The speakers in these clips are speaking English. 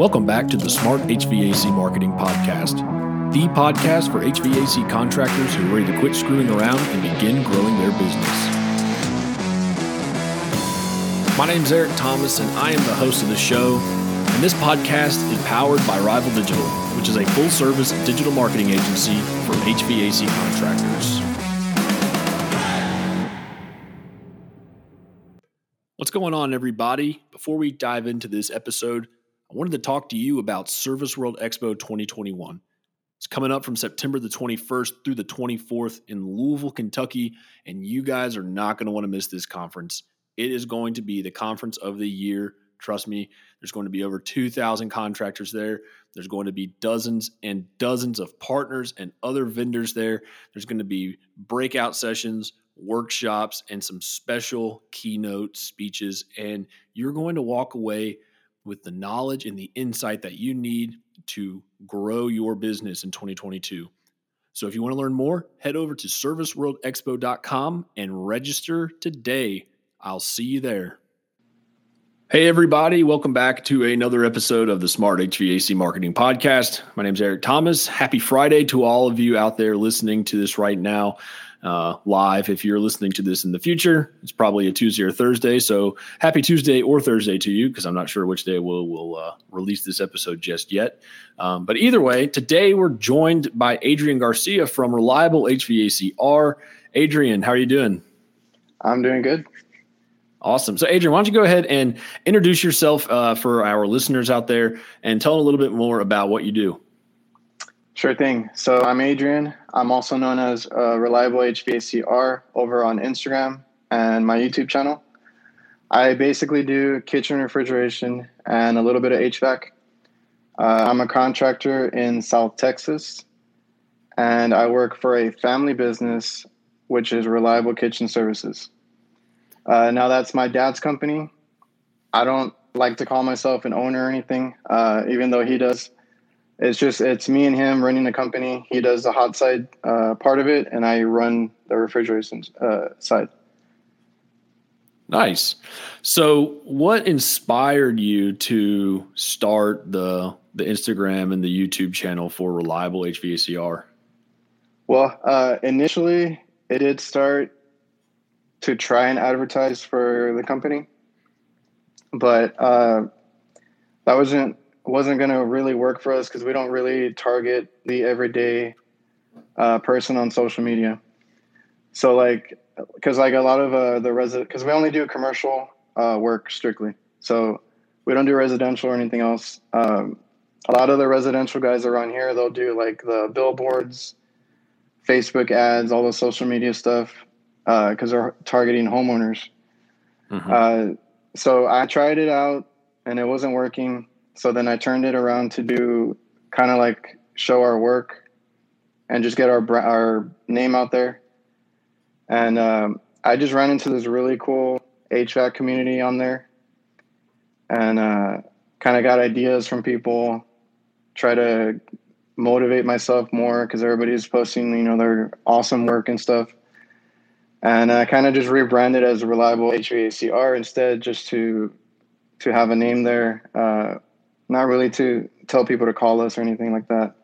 Welcome back to the Smart HVAC Marketing Podcast, the podcast for HVAC contractors who are ready to quit screwing around and begin growing their business. My name is Eric Thomas, and I am the host of the show. And this podcast is powered by Rival Digital, which is a full service digital marketing agency for HVAC contractors. What's going on, everybody? Before we dive into this episode, I wanted to talk to you about Service World Expo 2021. It's coming up from September the 21st through the 24th in Louisville, Kentucky, and you guys are not going to want to miss this conference. It is going to be the conference of the year. Trust me, there's going to be over 2,000 contractors there. There's going to be dozens and dozens of partners and other vendors there. There's going to be breakout sessions, workshops, and some special keynote speeches. And you're going to walk away with the knowledge and the insight that you need to grow your business in 2022. So if you want to learn more, head over to serviceworldexpo.com and register today. I'll see you there. Hey, everybody, welcome back to another episode of the Smart HVAC Marketing Podcast. My name is Eric Thomas. Happy Friday to all of you out there listening to this right now uh, live. If you're listening to this in the future, it's probably a Tuesday or Thursday. So happy Tuesday or Thursday to you, because I'm not sure which day we'll, we'll uh, release this episode just yet. Um, but either way, today we're joined by Adrian Garcia from Reliable HVACR. Adrian, how are you doing? I'm doing good. Awesome. So, Adrian, why don't you go ahead and introduce yourself uh, for our listeners out there and tell them a little bit more about what you do? Sure thing. So I'm Adrian. I'm also known as uh, Reliable HVACR over on Instagram and my YouTube channel. I basically do kitchen refrigeration and a little bit of HVAC. Uh, I'm a contractor in South Texas, and I work for a family business, which is Reliable Kitchen Services. Uh, now, that's my dad's company. I don't like to call myself an owner or anything, uh, even though he does it's just it's me and him running the company. He does the hot side uh, part of it, and I run the refrigeration uh, side. Nice. So, what inspired you to start the the Instagram and the YouTube channel for Reliable HVACR? Well, uh, initially, it did start to try and advertise for the company, but uh, that wasn't wasn't going to really work for us because we don't really target the everyday uh, person on social media. So like, because like a lot of uh, the resident, because we only do commercial uh, work strictly, so we don't do residential or anything else. Um, a lot of the residential guys around here, they'll do like the billboards, Facebook ads, all the social media stuff, because uh, they're targeting homeowners. Mm-hmm. Uh, so I tried it out and it wasn't working. So then I turned it around to do kind of like show our work and just get our our name out there. And um, I just ran into this really cool HVAC community on there, and uh, kind of got ideas from people. Try to motivate myself more because everybody's posting, you know, their awesome work and stuff. And I kind of just rebranded as Reliable HVACR instead, just to to have a name there. Uh, not really to tell people to call us or anything like that.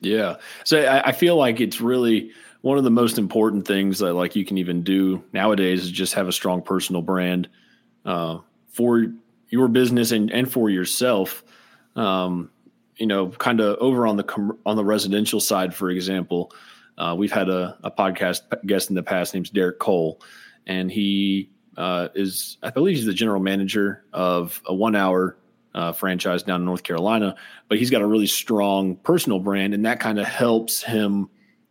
Yeah. So I, I, feel like it's really one of the most important things that like you can even do nowadays is just have a strong personal brand uh, for your business and, and for yourself. Um, you know, kind of over on the com- on the residential side, for example, uh, we've had a, a podcast guest in the past named Derek Cole, and he uh, is, I believe, he's the general manager of a one hour uh, franchise down in North Carolina, but he's got a really strong personal brand, and that kind of helps him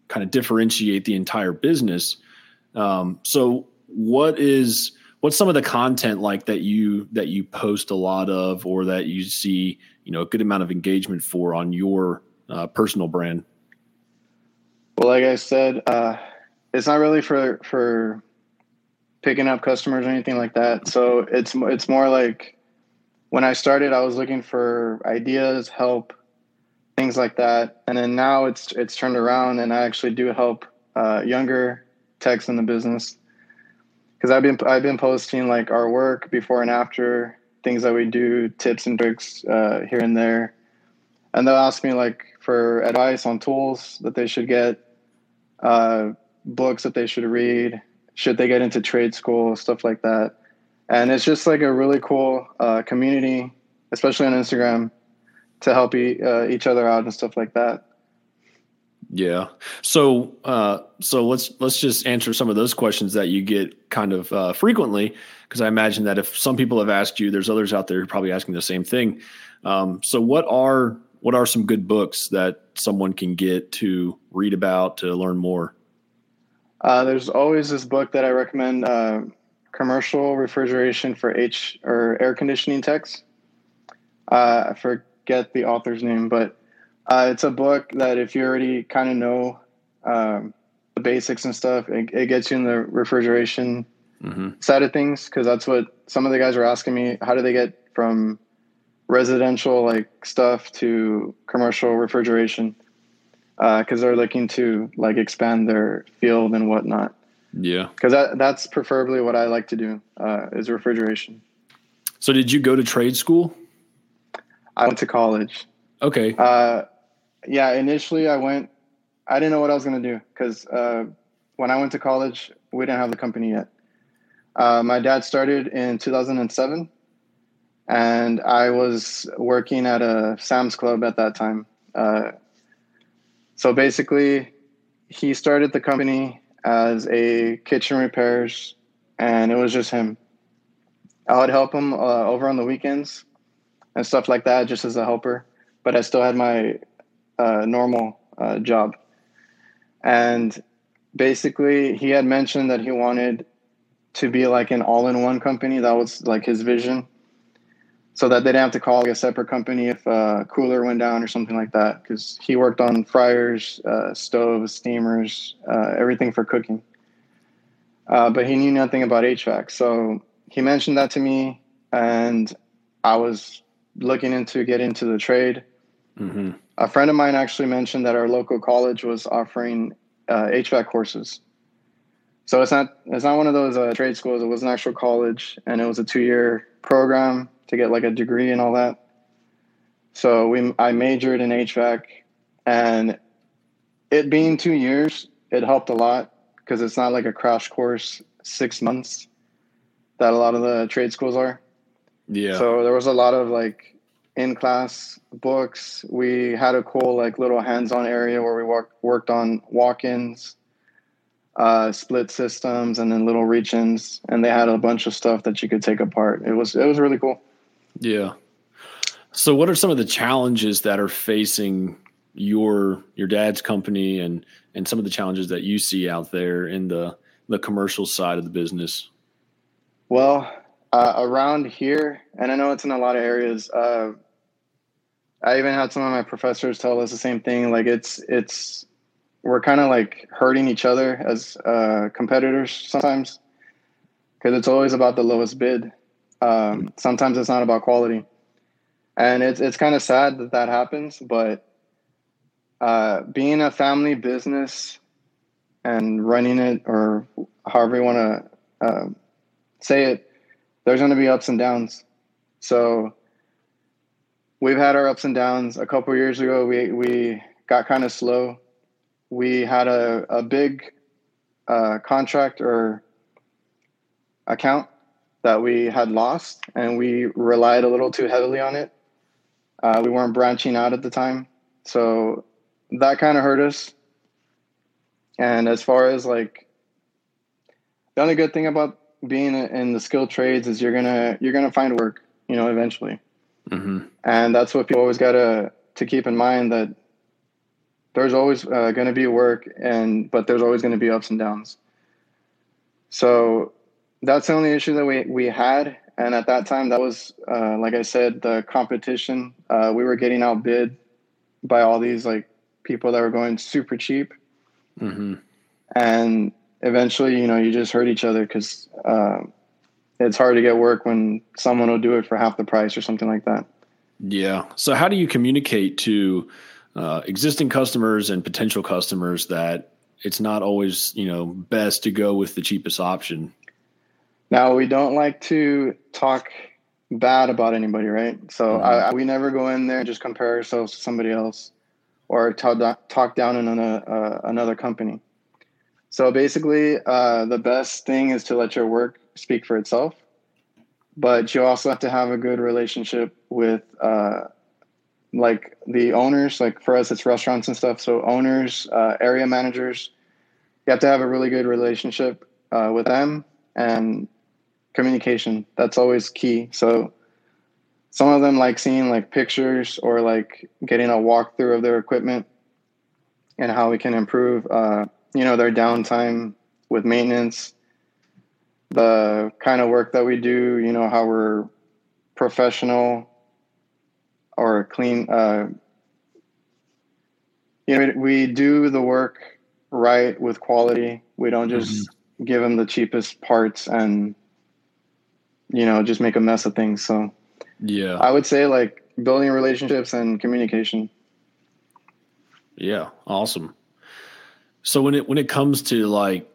kind of differentiate the entire business. Um, so, what is what's some of the content like that you that you post a lot of, or that you see you know a good amount of engagement for on your uh, personal brand? Well, like I said, uh, it's not really for for picking up customers or anything like that. So it's it's more like when I started, I was looking for ideas, help, things like that, and then now it's it's turned around, and I actually do help uh, younger techs in the business because I've been I've been posting like our work before and after, things that we do, tips and tricks uh, here and there. And they'll ask me like for advice on tools that they should get, uh, books that they should read, should they get into trade school, stuff like that. And it's just like a really cool uh, community, especially on Instagram, to help e- uh, each other out and stuff like that. Yeah. So uh, so let's let's just answer some of those questions that you get kind of uh, frequently, because I imagine that if some people have asked you, there's others out there probably asking the same thing. Um, so what are what are some good books that someone can get to read about to learn more? Uh, there's always this book that I recommend: uh, "Commercial Refrigeration for H or Air Conditioning Techs." Uh, I forget the author's name, but uh, it's a book that if you already kind of know um, the basics and stuff, it, it, gets you in the refrigeration mm-hmm. side of things because that's what some of the guys were asking me. How do they get from residential like stuff to commercial refrigeration? Because uh, they're looking to like expand their field and whatnot. Yeah, because that that's preferably what I like to do uh, is refrigeration. So, did you go to trade school? I went to college. Okay. Uh, yeah, initially I went. I didn't know what I was going to do because uh, when I went to college, we didn't have the company yet. Uh, my dad started in 2007, and I was working at a Sam's Club at that time. Uh, so basically, he started the company as a kitchen repairs, and it was just him. I would help him uh, over on the weekends and stuff like that, just as a helper. But I still had my uh, normal uh, job. And basically, he had mentioned that he wanted to be like an all in one company. That was like his vision. So that they didn't have to call like a separate company if a cooler went down or something like that. Because he worked on fryers, uh, stoves, steamers, uh, everything for cooking. Uh, but he knew nothing about HVAC. So he mentioned that to me, and I was looking into getting into the trade. Mm-hmm a friend of mine actually mentioned that our local college was offering uh, HVAC courses. So it's not it's not one of those uh, trade schools. It was an actual college, and it was a two year program to get like a degree and all that. So we I majored in HVAC, and it being two years, it helped a lot because it's not like a crash course six months that a lot of the trade schools are. Yeah. So there was a lot of like in class books. We had a cool like little hands-on area where we work, worked on walk-ins, uh, split systems, and then little reach-ins, and they had a bunch of stuff that you could take apart. It was it was really cool. Yeah. So, what are some of the challenges that are facing your your dad's company, and and some of the challenges that you see out there in the the commercial side of the business? Well, uh, around here, and I know it's in a lot of areas. Uh, I even had some of my professors tell us the same thing. Like it's it's we're kind of like hurting each other as uh, competitors sometimes because it's always about the lowest bid. Um, sometimes it's not about quality, and it's it's kind of sad that that happens. But uh, being a family business and running it, or however you want to uh, say it, there's going to be ups and downs. So we've had our ups and downs. A couple years ago, we we got kind of slow. We had a a big uh, contract or account that we had lost, and we relied a little too heavily on it. Uh, we weren't branching out at the time, so that kind of hurt us. And as far as like the only good thing about being in the skilled trades is you're gonna you're gonna find work, you know, eventually. Mm-hmm. And that's what people always got to to keep in mind that there's always uh, going to be work, and but there's always going to be ups and downs. So that's the only issue that we we had, and at that time, that was uh, like I said, the competition. Uh, we were getting outbid by all these like people that were going super cheap, mm-hmm. and eventually, you know, you just hurt each other because uh, it's hard to get work when someone will do it for half the price or something like that. Yeah. So, how do you communicate to uh, existing customers and potential customers that it's not always, you know, best to go with the cheapest option? Now, we don't like to talk bad about anybody, right? So mm-hmm. I, we never go in there and just compare ourselves to somebody else or talk, talk down a, uh, another company. So basically, uh, the best thing is to let your work speak for itself, but you also have to have a good relationship with uh, like the owners. Like for us, it's restaurants and stuff. So owners, uh, area managers, you have to have a really good relationship uh, with them and communication. That's always key. So some of them like seeing like pictures or like getting a walkthrough of their equipment and how we can improve, uh, you know, their downtime with maintenance, the kind of work that we do, you know, how we're professional or clean. Uh, you know, we do the work right with quality. We don't just mm-hmm. give them the cheapest parts and you know just make a mess of things. So yeah, I would say like building relationships and communication. Yeah, awesome. So when it when it comes to like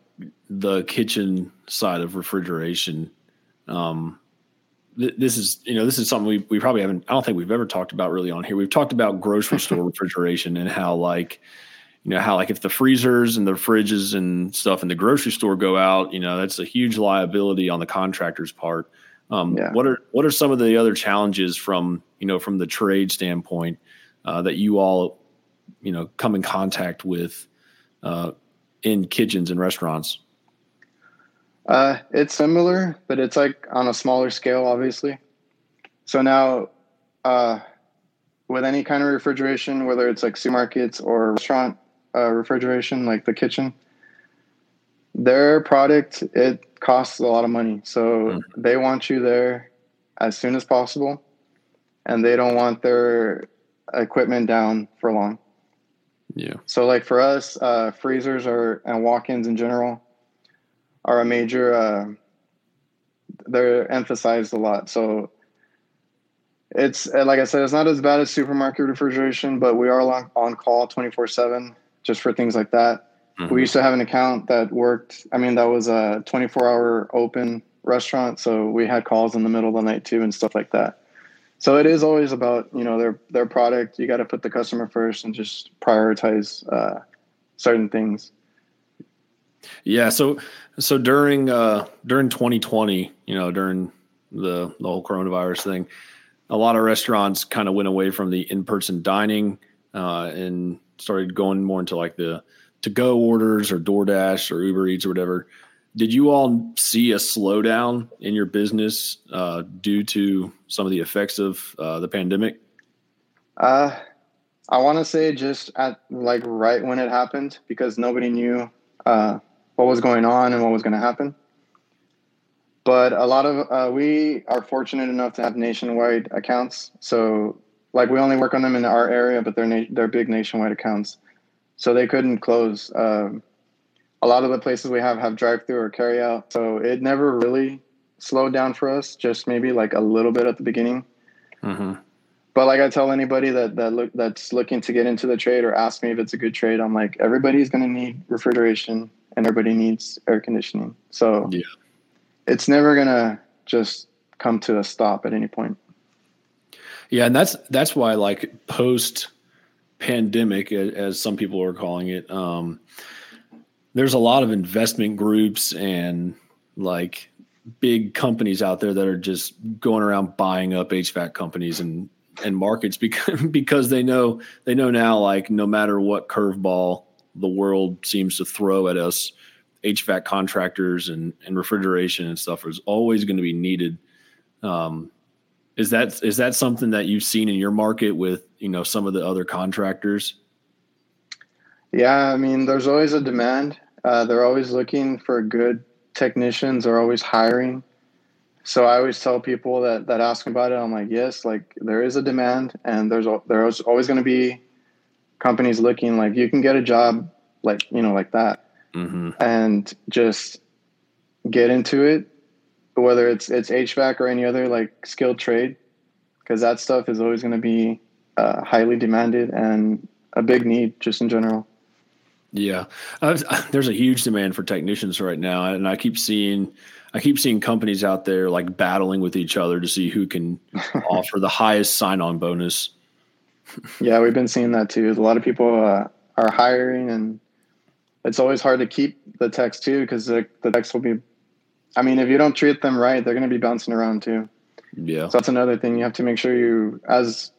the kitchen side of refrigeration, um, th- this is you know this is something we we probably haven't. I don't think we've ever talked about really on here. We've talked about grocery store refrigeration and how like you know how like if the freezers and the fridges and stuff in the grocery store go out, you know that's a huge liability on the contractor's part. Um, yeah. What are what are some of the other challenges from you know from the trade standpoint uh, that you all you know come in contact with uh, in kitchens and restaurants? Uh, it's similar, but it's like on a smaller scale, obviously. So now, uh, with any kind of refrigeration, whether it's like supermarkets or restaurant, uh, refrigeration, like the kitchen, their product it costs a lot of money. So mm-hmm. they want you there as soon as possible, and they don't want their equipment down for long. Yeah. So like for us, uh, freezers are and walk-ins in general are a major. Uh, they're emphasized a lot. So it's like I said, it's not as bad as supermarket refrigeration, but we are on, on call twenty four seven just for things like that. Mm-hmm. We used to have an account that worked. I mean, that was a 24 hour open restaurant. So we had calls in the middle of the night too and stuff like that. So it is always about, you know, their, their product. You got to put the customer first and just prioritize uh, certain things. Yeah. So, so during, uh, during 2020, you know, during the, the whole coronavirus thing, a lot of restaurants kind of went away from the in-person dining uh, and started going more into like the to go orders or DoorDash or Uber Eats or whatever. Did you all see a slowdown in your business uh, due to some of the effects of uh, the pandemic? Uh, I want to say just at like right when it happened because nobody knew uh, what was going on and what was going to happen. But a lot of uh, we are fortunate enough to have nationwide accounts, so like we only work on them in our area, but they're na- they're big nationwide accounts, so they couldn't close. Um, a lot of the places we have have drive through or carry out, so it never really slowed down for us. Just maybe like a little bit at the beginning. Mm-hmm. But like I tell anybody that that look that's looking to get into the trade or ask me if it's a good trade, I'm like everybody's going to need refrigeration and everybody needs air conditioning. So yeah. it's never going to just come to a stop at any point. Yeah, and that's that's why like post pandemic, as some people are calling it, um, there's a lot of investment groups and like big companies out there that are just going around buying up HVAC companies and and markets because because they know they know now like no matter what curveball the world seems to throw at us, HVAC contractors and and refrigeration and stuff is always going to be needed. Um, is that is that something that you've seen in your market with you know some of the other contractors? Yeah, I mean, there's always a demand. Uh, they're always looking for good technicians. They're always hiring. So I always tell people that that ask about it. I'm like, yes, like there is a demand, and there's there's always going to be companies looking. Like you can get a job, like you know, like that, mm-hmm. and just get into it whether it's it's HVAC or any other like skilled trade, because that stuff is always going to be uh, highly demanded and a big need just in general. Yeah, uh, there's a huge demand for technicians right now, and I keep seeing. I keep seeing companies out there like battling with each other to see who can offer the highest sign on bonus. yeah, we've been seeing that too. A lot of people uh, are hiring, and it's always hard to keep the techs too because the, the techs will be. I mean, if you don't treat them right, they're going to be bouncing around too. Yeah. So that's another thing you have to make sure you, as,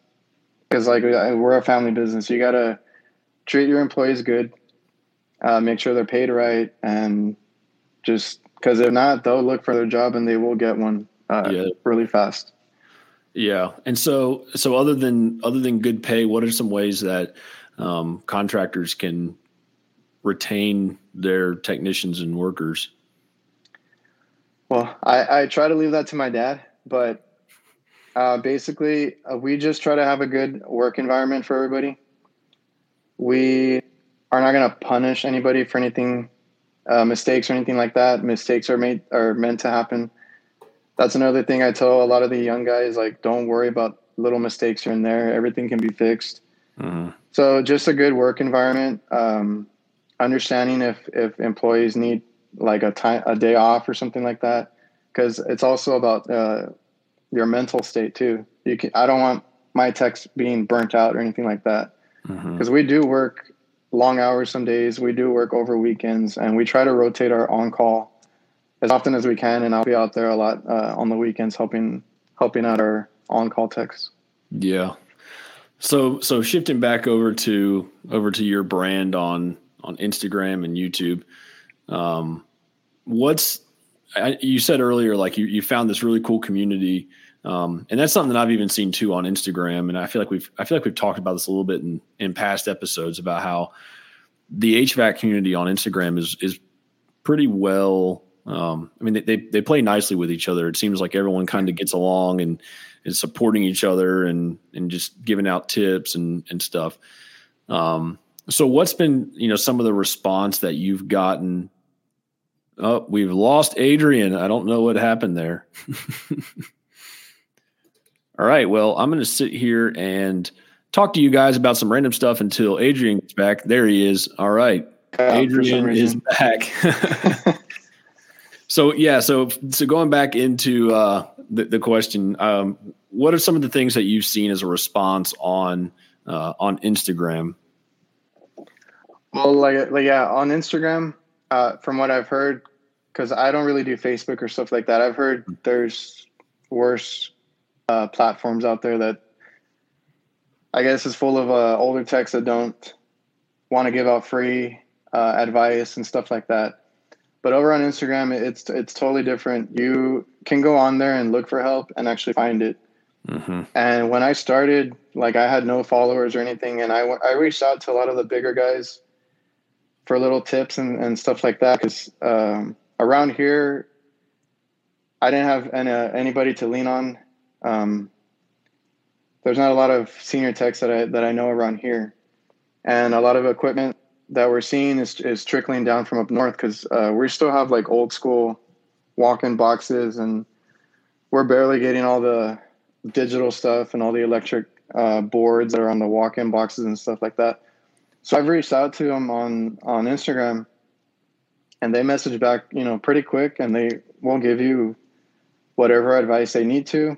because like we're a family business, you got to treat your employees good, uh, make sure they're paid right, and just because if not, they'll look for their job and they will get one uh, yeah. really fast. Yeah, and so so other than other than good pay, what are some ways that um, contractors can retain their technicians and workers? Well, I, I try to leave that to my dad, but uh, basically, uh, we just try to have a good work environment for everybody. We are not going to punish anybody for anything, uh, mistakes or anything like that. Mistakes are made are meant to happen. That's another thing I tell a lot of the young guys: like, don't worry about little mistakes here and there. Everything can be fixed. Mm-hmm. So, just a good work environment. Um, understanding if if employees need like a time a day off or something like that, because it's also about uh, your mental state too. You can. I don't want my techs being burnt out or anything like that because mm-hmm. we do work long hours some days. We do work over weekends, and we try to rotate our on call as often as we can. And I'll be out there a lot uh, on the weekends helping helping out our on call techs. Yeah. So so shifting back over to over to your brand on on Instagram and YouTube, um, what's I, you said earlier like you you found this really cool community. Um, and that's something that I've even seen too on Instagram. And I feel like we've I feel like we've talked about this a little bit in, in past episodes about how the HVAC community on Instagram is is pretty well. Um, I mean, they, they play nicely with each other. It seems like everyone kind of gets along and is supporting each other and and just giving out tips and and stuff. Um, so, what's been you know some of the response that you've gotten? Oh, we've lost Adrian. I don't know what happened there. All right. Well, I'm going to sit here and talk to you guys about some random stuff until Adrian gets back. There he is. All right. Adrian is back. so yeah, so so going back into uh, the, the question, um, what are some of the things that you've seen as a response on uh, on Instagram? Well, like, like yeah, on Instagram, uh, from what I've heard, because I don't really do Facebook or stuff like that. I've heard there's worse uh, platforms out there that I guess is full of uh, older techs that don't want to give out free uh, advice and stuff like that. But over on Instagram, it's it's totally different. You can go on there and look for help and actually find it. Mm-hmm. And when I started, like I had no followers or anything, and I I reached out to a lot of the bigger guys for little tips and, and stuff like that because um, around here, I didn't have any, uh, anybody to lean on um, there's not a lot of senior techs that I that I know around here, and a lot of equipment that we're seeing is is trickling down from up north because uh, we still have like old school walk-in boxes, and we're barely getting all the digital stuff and all the electric uh, boards that are on the walk-in boxes and stuff like that. So I've reached out to them on on Instagram, and they message back, you know, pretty quick, and they will give you whatever advice they need to.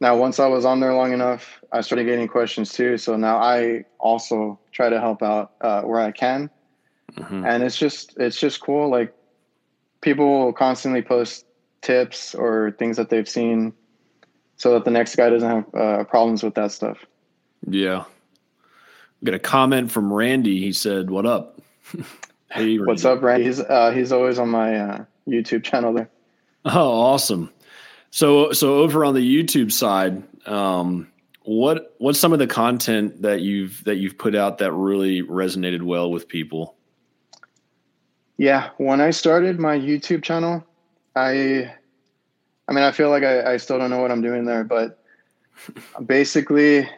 Now once i was on there long enough i started getting questions too. So now i also try to help out uh, where i can. Mm-hmm. and it's just it's just cool. Like people will constantly post tips or things that they've seen so that the next guy doesn't have uh, problems with that stuff. Yeah got a comment from randy. He said what up? Hey randy. what's up randy? He's uh, he's always on my uh, youtube channel there. Oh awesome. So, so over on the YouTube side, um, what what's some of the content that you've that you've put out that really resonated well with people? Yeah, when I started my YouTube channel, I, I mean, I feel like I, I still don't know what I'm doing there, but basically,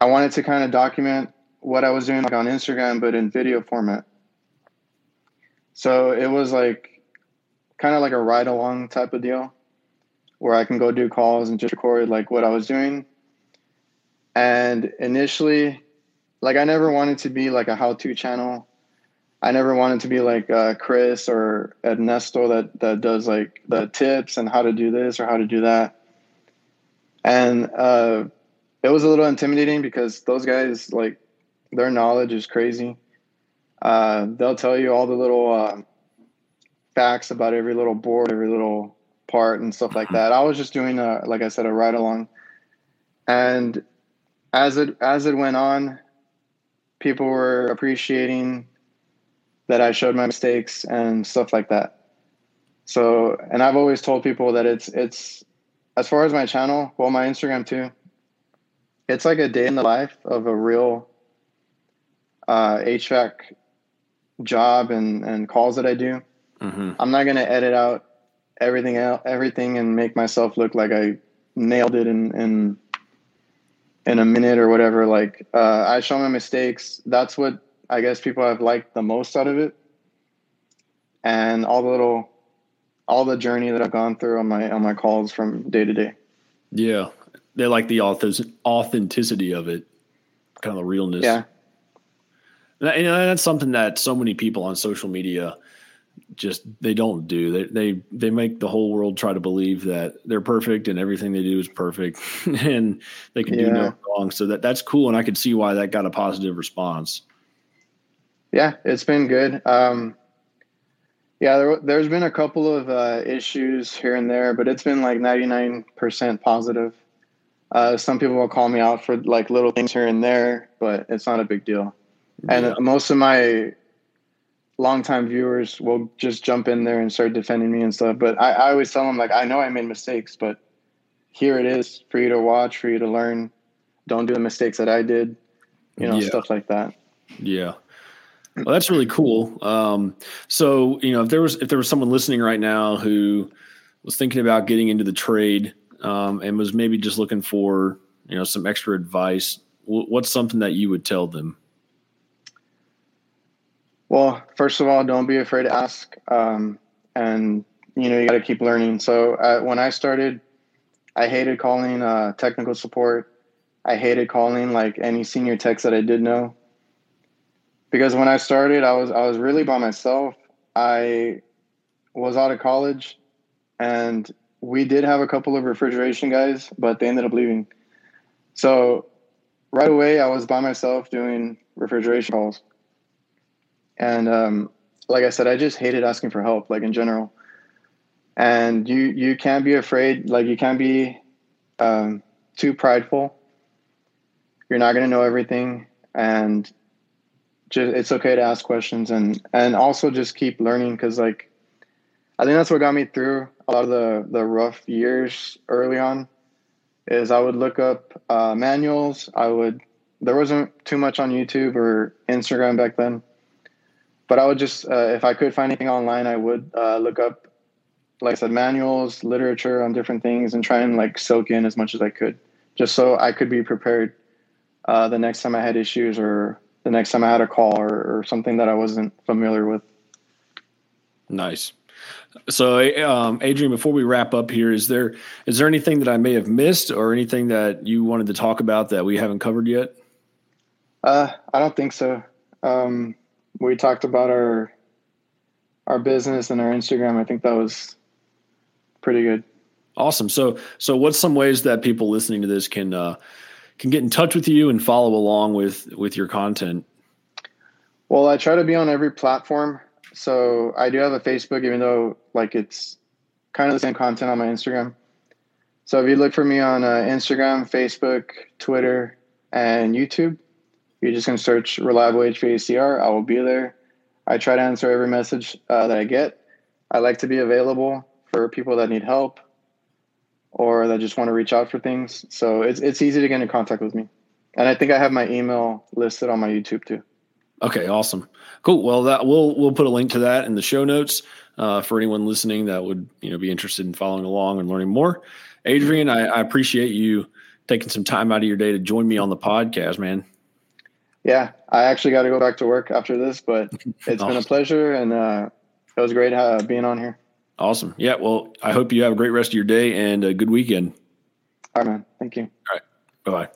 I wanted to kind of document what I was doing like on Instagram, but in video format. So it was like kind of like a ride along type of deal where I can go do calls and just record like what I was doing. And initially, like I never wanted to be like a how-to channel. I never wanted to be like uh, Chris or Ernesto that that does like the tips and how to do this or how to do that. And uh, it was a little intimidating because those guys like their knowledge is crazy. Uh, they'll tell you all the little uh, facts about every little board, every little part, and stuff like that. I was just doing a, like I said, a ride along, and as it as it went on, people were appreciating that I showed my mistakes and stuff like that. So, and I've always told people that it's it's as far as my channel, well, my Instagram too. It's like a day in the life of a real uh, HVAC job and and calls that I do. Mm-hmm. I'm not gonna edit out everything out everything and make myself look like I nailed it in in in a minute or whatever. Like uh, I show my mistakes. That's what I guess people have liked the most out of it, and all the little, all the journey that I've gone through on my on my calls from day to day. Yeah, they like the authors authenticity of it, kind of the realness. Yeah, and that's something that so many people on social media just they don't do. They they they make the whole world try to believe that they're perfect and everything they do is perfect and they can yeah. do no wrong. So that that's cool, and I could see why that got a positive response. Yeah, it's been good. Um, yeah, there, there's been a couple of uh, issues here and there, but it's been like 99% positive. Uh, some people will call me out for like little things here and there, but it's not a big deal. Yeah. And most of my longtime viewers will just jump in there and start defending me and stuff. But I, I always tell them like, I know I made mistakes, but here it is for you to watch, for you to learn. Don't do the mistakes that I did, you know, yeah. stuff like that. Yeah. Well, that's really cool. Um, so, you know, if there was if there was someone listening right now who was thinking about getting into the trade um, and was maybe just looking for you know some extra advice, w- what's something that you would tell them? Well, first of all, don't be afraid to ask, um, and you know you got to keep learning. So uh, when I started, I hated calling uh, technical support. I hated calling like any senior techs that I did know, because when I started, I was I was really by myself. I was out of college, and we did have a couple of refrigeration guys, but they ended up leaving. So right away, I was by myself doing refrigeration calls and um, like I said, I just hated asking for help, like in general. And you you can't be afraid, like you can't be um, too prideful. You're not gonna know everything, and just it's okay to ask questions and and also just keep learning because like I think that's what got me through a lot of the the rough years early on. Is I would look up uh, manuals. I would there wasn't too much on YouTube or Instagram back then but I would just, uh, if I could find anything online, I would uh, look up, like I said, manuals, literature on different things, and try and like soak in as much as I could, just so I could be prepared uh, the next time I had issues or the next time I had a call or, or something that I wasn't familiar with. Nice. So, um, Adrian, before we wrap up here, is there is there anything that I may have missed or anything that you wanted to talk about that we haven't covered yet? Uh, I don't think so. Um, we talked about our our business and our Instagram. I think that was pretty good. Awesome. So so what's some ways that people listening to this can uh, can get in touch with you and follow along with with your content? Well, I try to be on every platform. So I do have a Facebook, even though like it's kind of the same content on my Instagram. So if you look for me on uh, Instagram, Facebook, Twitter, and YouTube, you're just going to search reliable HVACR. I will be there. I try to answer every message uh, that I get. I like to be available for people that need help or that just want to reach out for things. So it's it's easy to get in contact with me. And I think I have my email listed on my YouTube too. Okay, awesome, cool. Well, that we'll we'll put a link to that in the show notes uh, for anyone listening that would you know be interested in following along and learning more. Adrian, I, I appreciate you taking some time out of your day to join me on the podcast, man yeah, I actually got to go back to work after this, but it's awesome. been a pleasure and uh, it was great uh, being on here. Awesome. Yeah. Well, I hope you have a great rest of your day and a good weekend. All right, man. Thank you. All right. Bye bye.